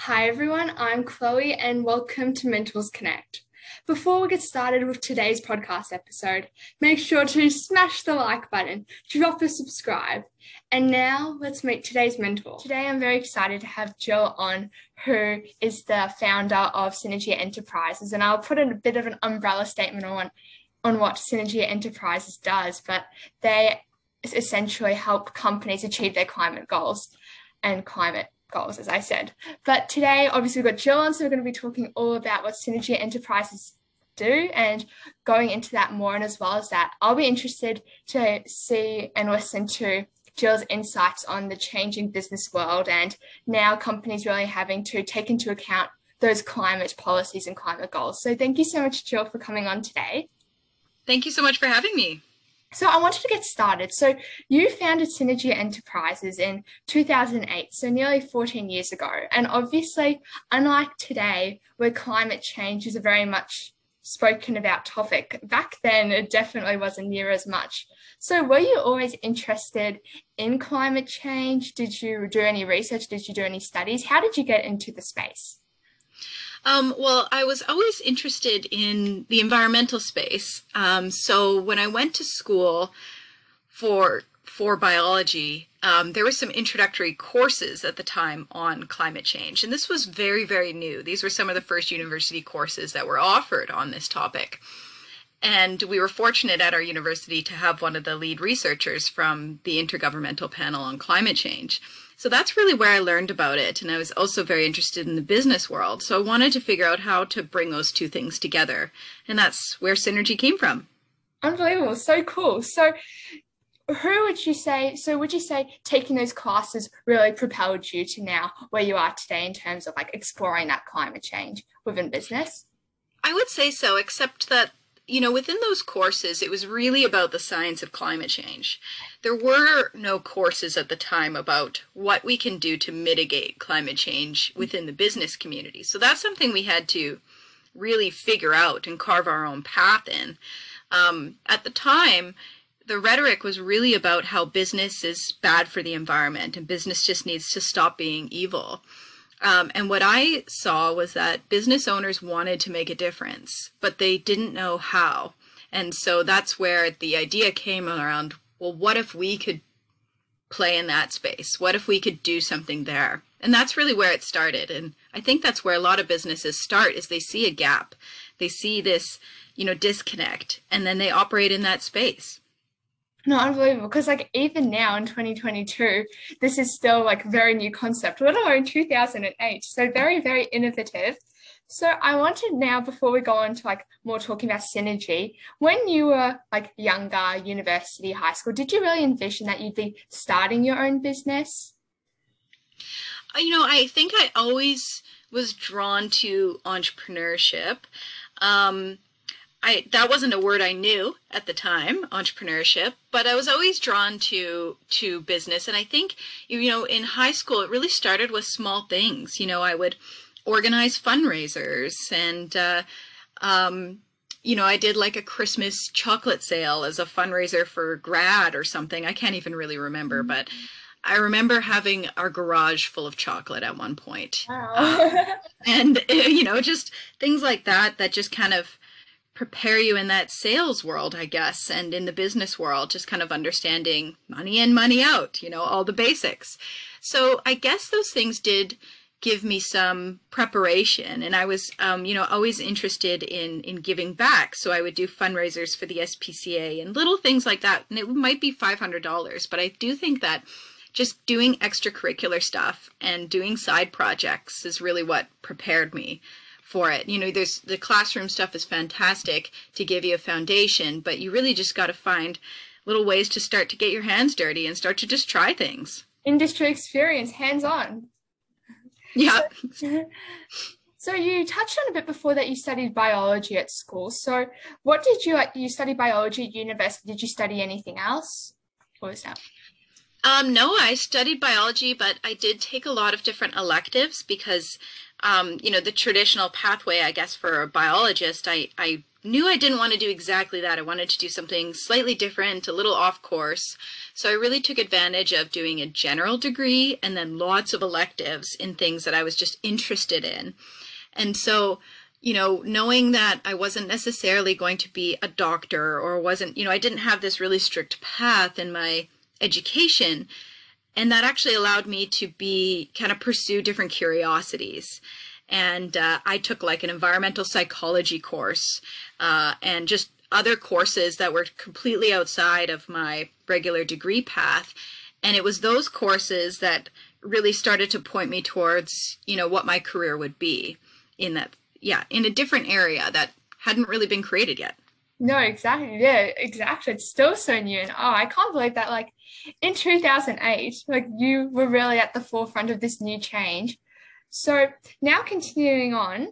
Hi everyone, I'm Chloe and welcome to Mentors Connect. Before we get started with today's podcast episode, make sure to smash the like button, drop a subscribe. And now let's meet today's mentor. Today I'm very excited to have Jill on, who is the founder of Synergy Enterprises. And I'll put a bit of an umbrella statement on, on what Synergy Enterprises does, but they essentially help companies achieve their climate goals and climate goals, as I said. But today, obviously, we've got Jill on, so we're going to be talking all about what Synergy Enterprises do and going into that more. And as well as that, I'll be interested to see and listen to Jill's insights on the changing business world and now companies really having to take into account those climate policies and climate goals. So thank you so much, Jill, for coming on today. Thank you so much for having me. So I wanted to get started. So you founded Synergy Enterprises in 2008, so nearly 14 years ago. And obviously, unlike today, where climate change is a very much spoken about topic, back then it definitely wasn't near as much. So were you always interested in climate change? Did you do any research? Did you do any studies? How did you get into the space? Um, well, I was always interested in the environmental space. Um, so when I went to school for for biology, um, there were some introductory courses at the time on climate change, and this was very very new. These were some of the first university courses that were offered on this topic. And we were fortunate at our university to have one of the lead researchers from the Intergovernmental Panel on Climate Change. So that's really where I learned about it. And I was also very interested in the business world. So I wanted to figure out how to bring those two things together. And that's where Synergy came from. Unbelievable. So cool. So who would you say so would you say taking those classes really propelled you to now where you are today in terms of like exploring that climate change within business i would say so except that you know, within those courses, it was really about the science of climate change. There were no courses at the time about what we can do to mitigate climate change within the business community. So that's something we had to really figure out and carve our own path in. Um, at the time, the rhetoric was really about how business is bad for the environment and business just needs to stop being evil. Um, and what I saw was that business owners wanted to make a difference, but they didn't know how. And so that's where the idea came around well, what if we could play in that space? What if we could do something there? And that's really where it started. And I think that's where a lot of businesses start is they see a gap. They see this, you know, disconnect and then they operate in that space. No, unbelievable. Because like even now in 2022, this is still like very new concept, let alone 2008. So very, very innovative. So I wanted now, before we go on to like more talking about synergy, when you were like younger, university, high school, did you really envision that you'd be starting your own business? Uh, you know, I think I always was drawn to entrepreneurship. Um, I that wasn't a word I knew at the time, entrepreneurship, but I was always drawn to to business and I think you know in high school it really started with small things. You know, I would organize fundraisers and uh, um, you know, I did like a Christmas chocolate sale as a fundraiser for grad or something. I can't even really remember, mm-hmm. but I remember having our garage full of chocolate at one point. Wow. uh, and, you know, just things like that, that just kind of prepare you in that sales world, I guess, and in the business world, just kind of understanding money in, money out, you know, all the basics. So I guess those things did give me some preparation and i was um, you know always interested in in giving back so i would do fundraisers for the spca and little things like that and it might be $500 but i do think that just doing extracurricular stuff and doing side projects is really what prepared me for it. You know, there's the classroom stuff is fantastic to give you a foundation, but you really just got to find little ways to start to get your hands dirty and start to just try things. Industry experience, hands on. Yeah. So, so you touched on a bit before that you studied biology at school. So what did you you study biology at university? Did you study anything else? What was that? Um, no, I studied biology, but I did take a lot of different electives because um, you know, the traditional pathway, I guess, for a biologist, I, I knew I didn't want to do exactly that. I wanted to do something slightly different, a little off course. So I really took advantage of doing a general degree and then lots of electives in things that I was just interested in. And so, you know, knowing that I wasn't necessarily going to be a doctor or wasn't, you know, I didn't have this really strict path in my education. And that actually allowed me to be kind of pursue different curiosities and uh, I took like an environmental psychology course uh, and just other courses that were completely outside of my regular degree path. And it was those courses that really started to point me towards, you know, what my career would be in that, yeah, in a different area that hadn't really been created yet. No, exactly. Yeah, exactly. It's still so new. And oh, I can't believe that, like, in 2008, like, you were really at the forefront of this new change. So now continuing on,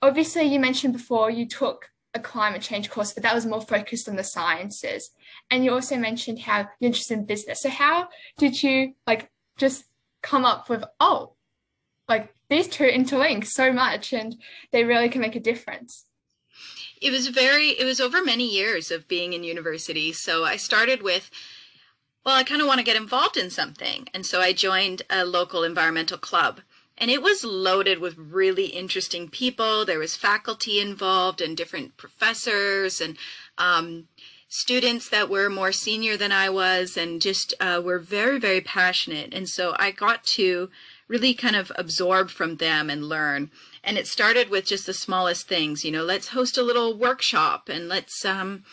obviously you mentioned before you took a climate change course, but that was more focused on the sciences. And you also mentioned how you're interested in business. So how did you like just come up with, oh, like these two interlink so much and they really can make a difference? It was very, it was over many years of being in university. So I started with, well, I kind of want to get involved in something. And so I joined a local environmental club and it was loaded with really interesting people. There was faculty involved and different professors and um, students that were more senior than I was and just uh, were very, very passionate. And so I got to really kind of absorb from them and learn. And it started with just the smallest things, you know, let's host a little workshop and let's, um,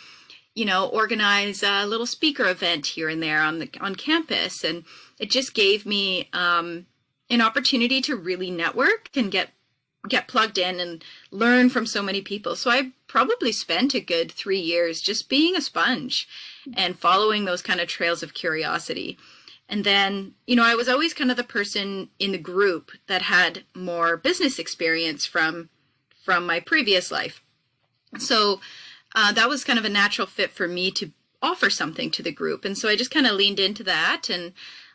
you know, organize a little speaker event here and there on the on campus. And it just gave me um, an opportunity to really network and get get plugged in and learn from so many people. So I probably spent a good three years just being a sponge and following those kind of trails of curiosity. And then, you know, I was always kind of the person in the group that had more business experience from from my previous life. So uh, that was kind of a natural fit for me to offer something to the group. And so I just kind of leaned into that and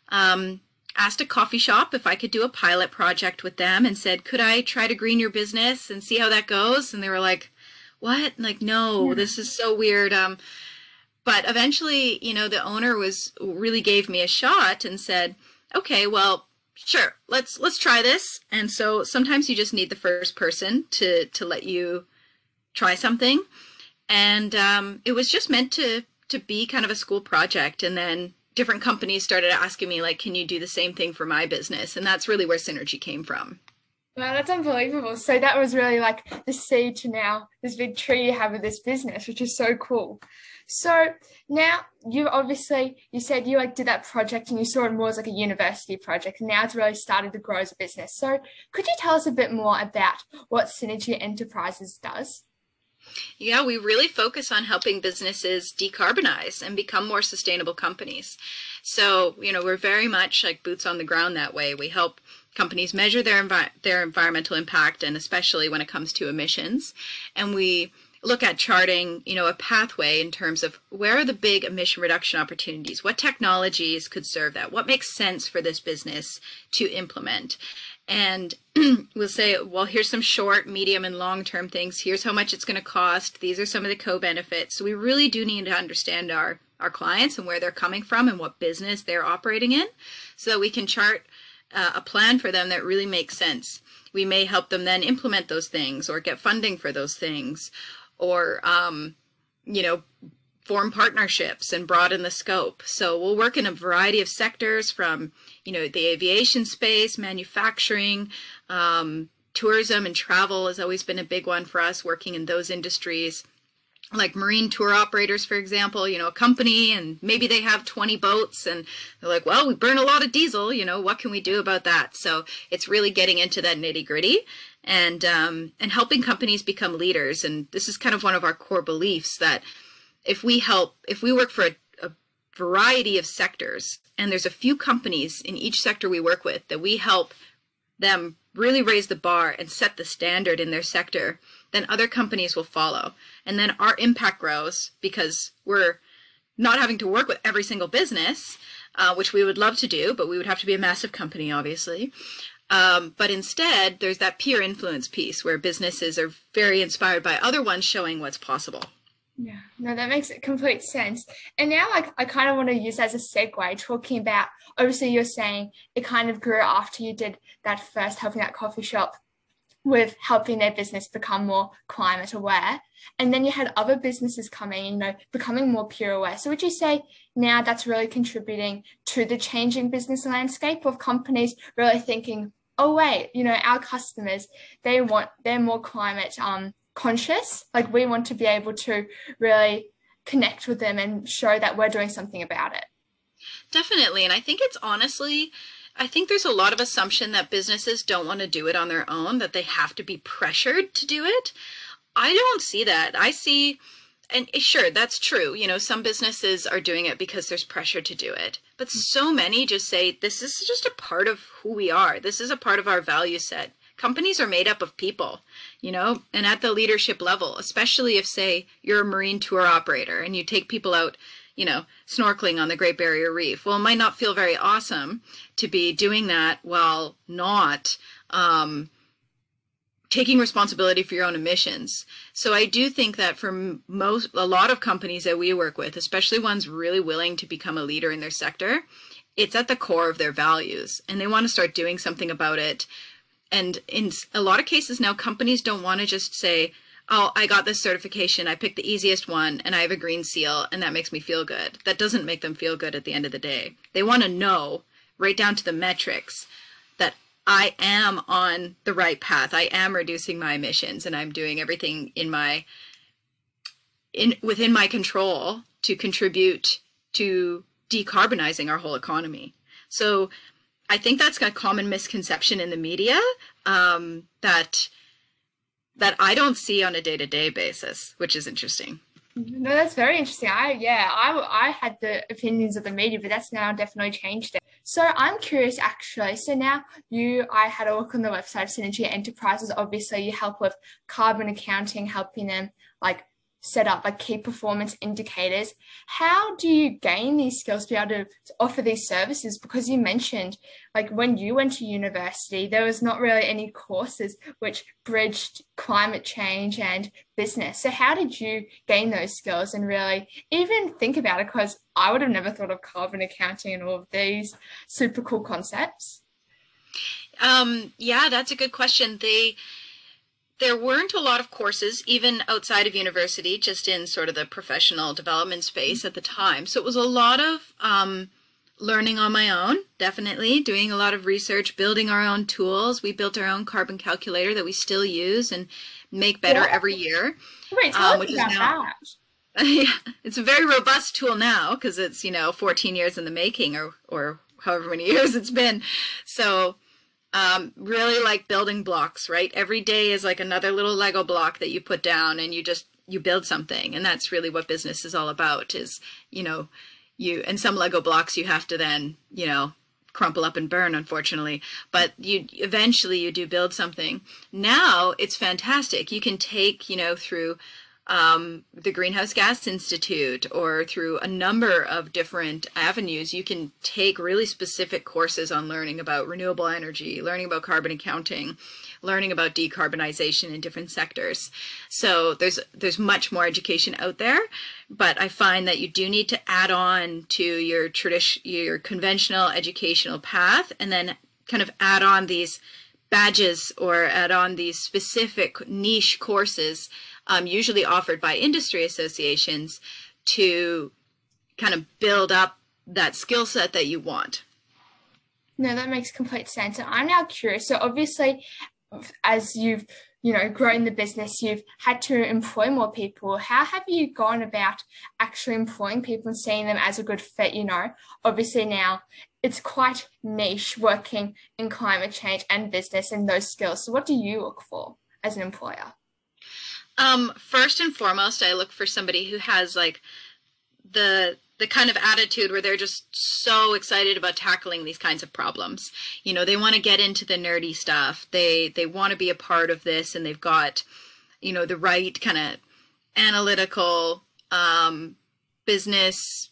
um, asked a coffee shop if I could do a pilot project with them and said, could I try to green your business and see how that goes? And they were like, what? Like, no, this is so weird. Um, but eventually, you know, the owner was really gave me a shot and said, okay, well, sure, let's, let's try this. And so sometimes you just need the first person to, to let you try something. And, um, it was just meant to, to be kind of a school project. And then different companies started asking me like can you do the same thing for my business? And that's really where synergy came from. Wow that's unbelievable. So that was really like the seed to now this big tree you have of this business which is so cool. So now you obviously you said you like did that project and you saw it more as like a university project. Now it's really started to grow as a business. So could you tell us a bit more about what synergy enterprises does yeah, we really focus on helping businesses decarbonize and become more sustainable companies. So, you know, we're very much like boots on the ground that way. We help companies measure their envi- their environmental impact and especially when it comes to emissions. And we look at charting, you know, a pathway in terms of where are the big emission reduction opportunities? What technologies could serve that? What makes sense for this business to implement? And we'll say, well, here's some short, medium, and long term things. Here's how much it's going to cost. These are some of the co benefits. So we really do need to understand our, our clients and where they're coming from and what business they're operating in so that we can chart uh, a plan for them that really makes sense. We may help them then implement those things or get funding for those things or, um, you know, form partnerships and broaden the scope. So we'll work in a variety of sectors from, you know, the aviation space, manufacturing, um, tourism and travel has always been a big one for us working in those industries. Like marine tour operators, for example, you know, a company and maybe they have 20 boats and they're like, well, we burn a lot of diesel, you know, what can we do about that? So it's really getting into that nitty gritty and, um, and helping companies become leaders. And this is kind of one of our core beliefs that if we help, if we work for a, a variety of sectors, and there's a few companies in each sector we work with that we help them really raise the bar and set the standard in their sector, then other companies will follow. And then our impact grows because we're not having to work with every single business, uh, which we would love to do, but we would have to be a massive company, obviously. Um, but instead, there's that peer influence piece where businesses are very inspired by other ones showing what's possible. Yeah, no, that makes complete sense. And now, like, I kind of want to use as a segue, talking about obviously you're saying it kind of grew after you did that first helping that coffee shop with helping their business become more climate aware. And then you had other businesses coming, you know, becoming more peer aware. So would you say now that's really contributing to the changing business landscape of companies really thinking, oh wait, you know, our customers, they want they're more climate um conscious. Like we want to be able to really connect with them and show that we're doing something about it. Definitely. And I think it's honestly I think there's a lot of assumption that businesses don't want to do it on their own, that they have to be pressured to do it. I don't see that. I see, and sure, that's true. You know, some businesses are doing it because there's pressure to do it. But so many just say, this is just a part of who we are. This is a part of our value set. Companies are made up of people, you know, and at the leadership level, especially if, say, you're a marine tour operator and you take people out you know, snorkeling on the Great Barrier Reef. Well, it might not feel very awesome to be doing that while not um, taking responsibility for your own emissions. So I do think that for most, a lot of companies that we work with, especially ones really willing to become a leader in their sector, it's at the core of their values and they want to start doing something about it. And in a lot of cases now, companies don't want to just say, oh, I got this certification, I picked the easiest one, and I have a green seal, and that makes me feel good. That doesn't make them feel good at the end of the day. They want to know, right down to the metrics, that I am on the right path. I am reducing my emissions, and I'm doing everything in my in within my control to contribute to decarbonizing our whole economy. So I think that's a common misconception in the media um, that that I don't see on a day to day basis, which is interesting. No, that's very interesting. I yeah, I I had the opinions of the media, but that's now definitely changed it. So I'm curious actually. So now you, I had a look on the website of Synergy Enterprises. Obviously, you help with carbon accounting, helping them like set up like key performance indicators. How do you gain these skills to be able to offer these services? Because you mentioned like when you went to university, there was not really any courses which bridged climate change and business. So how did you gain those skills and really even think about it? Because I would have never thought of carbon accounting and all of these super cool concepts. Um, yeah, that's a good question. They there weren't a lot of courses, even outside of university, just in sort of the professional development space at the time. So it was a lot of um, learning on my own, definitely, doing a lot of research, building our own tools. We built our own carbon calculator that we still use and make better yeah. every year. Wait, tell um, which about is now, that. yeah, it's a very robust tool now because it's you know 14 years in the making, or or however many years it's been. So um, really like building blocks, right? Every day is like another little Lego block that you put down and you just you build something, and that's really what business is all about. Is you know you and some Lego blocks you have to then you know crumple up and burn unfortunately but you eventually you do build something now it's fantastic you can take you know through um, the Greenhouse Gas Institute or through a number of different avenues, you can take really specific courses on learning about renewable energy, learning about carbon accounting, learning about decarbonization in different sectors. So there's there's much more education out there, but I find that you do need to add on to your tradition your conventional educational path and then kind of add on these badges or add on these specific niche courses um, usually offered by industry associations to kind of build up that skill set that you want. No, that makes complete sense. And I'm now curious. So obviously, as you've you know grown the business, you've had to employ more people. How have you gone about actually employing people and seeing them as a good fit? You know, obviously now it's quite niche working in climate change and business and those skills. So what do you look for as an employer? Um, first and foremost, I look for somebody who has like the the kind of attitude where they're just so excited about tackling these kinds of problems. You know, they want to get into the nerdy stuff. They they want to be a part of this and they've got, you know, the right kind of analytical um, business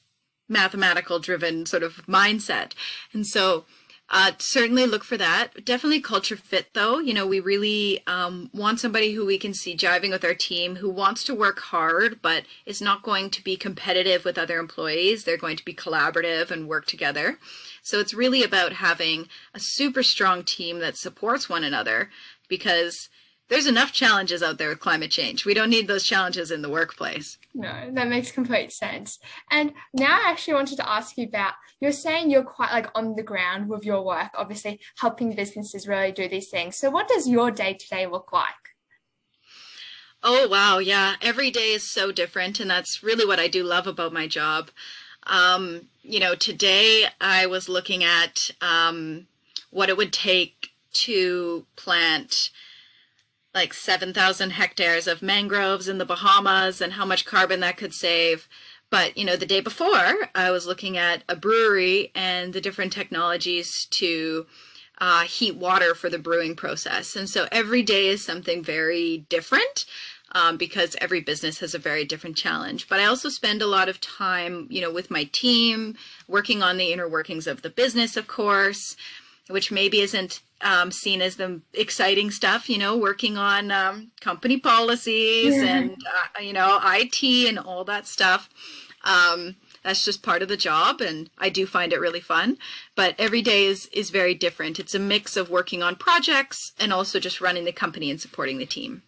mathematical driven sort of mindset. And so Uh, certainly look for that. Definitely culture fit, though. You know, we really um, want somebody who we can see jiving with our team, who wants to work hard, but is not going to be competitive with other employees. They're going to be collaborative and work together. So it's really about having a super strong team that supports one another because there's enough challenges out there with climate change. We don't need those challenges in the workplace. No, that makes complete sense. And now I actually wanted to ask you about you're saying you're quite like on the ground with your work, obviously helping businesses really do these things. So what does your day to day look like? Oh wow, yeah. Every day is so different and that's really what I do love about my job. Um, you know, today I was looking at um, what it would take to plant like 7,000 hectares of mangroves in the Bahamas and how much carbon that could save. But, you know, the day before, I was looking at a brewery and the different technologies to uh, heat water for the brewing process. And so every day is something very different. Um, because every business has a very different challenge. But I also spend a lot of time, you know, with my team, working on the inner workings of the business, of course, which maybe isn't um, seen as the exciting stuff, you know, working on um, company policies and, uh, you know, IT and all that stuff. Um, that's just part of the job and I do find it really fun. But every day is, is very different. It's a mix of working on projects and also just running the company and supporting the team.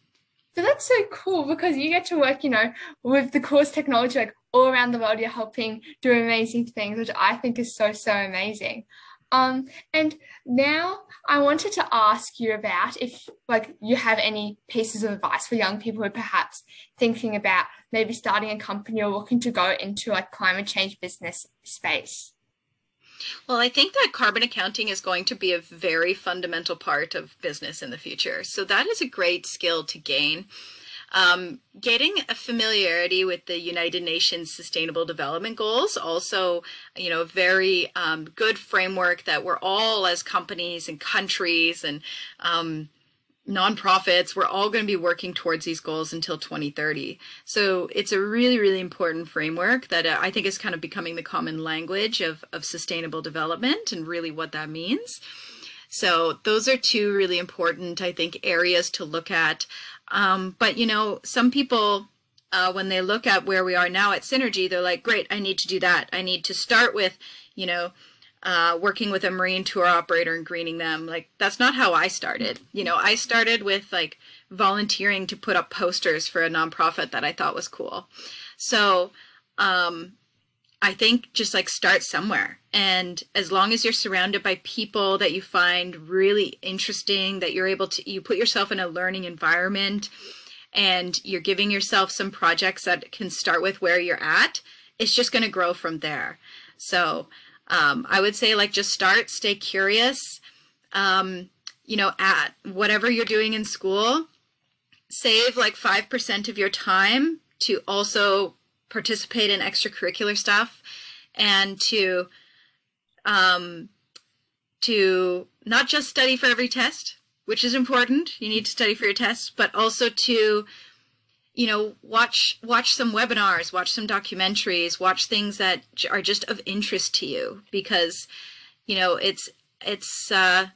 But that's so cool because you get to work, you know, with the course technology like all around the world. You're helping do amazing things, which I think is so, so amazing. Um, and now I wanted to ask you about if like you have any pieces of advice for young people who are perhaps thinking about maybe starting a company or looking to go into like climate change business space. Well, I think that carbon accounting is going to be a very fundamental part of business in the future. So that is a great skill to gain. Um, getting a familiarity with the United Nations Sustainable Development Goals, also, you know, very um, good framework that we're all as companies and countries and um, nonprofits, we're all going to be working towards these goals until 2030. So it's a really, really important framework that uh, I think is kind of becoming the common language of, of sustainable development and really what that means. So those are two really important, I think, areas to look at. Um, but you know, some people, uh, when they look at where we are now at Synergy, they're like, great, I need to do that. I need to start with, you know, uh, working with a marine tour operator and greening them. Like, that's not how I started. You know, I started with like volunteering to put up posters for a nonprofit that I thought was cool. So, um, I think just like start somewhere. And as long as you're surrounded by people that you find really interesting, that you're able to, you put yourself in a learning environment and you're giving yourself some projects that can start with where you're at, it's just going to grow from there. So um, I would say, like, just start, stay curious. Um, you know, at whatever you're doing in school, save like 5% of your time to also participate in extracurricular stuff and to um, to not just study for every test, which is important. You need to study for your tests, but also to you know watch watch some webinars, watch some documentaries, watch things that are just of interest to you because you know it's it's uh,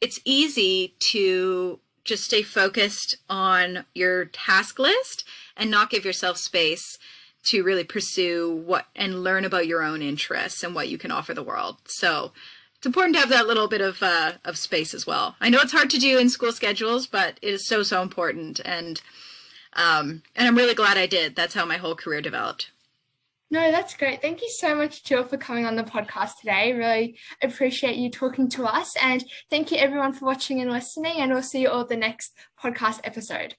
it's easy to just stay focused on your task list and not give yourself space to really pursue what and learn about your own interests and what you can offer the world. So it's important to have that little bit of uh, of space as well. I know it's hard to do in school schedules, but it is so so important, and um, and I'm really glad I did. That's how my whole career developed. No, that's great. Thank you so much, Jill, for coming on the podcast today. Really appreciate you talking to us. And thank you, everyone, for watching and listening. And we'll see you all the next podcast episode.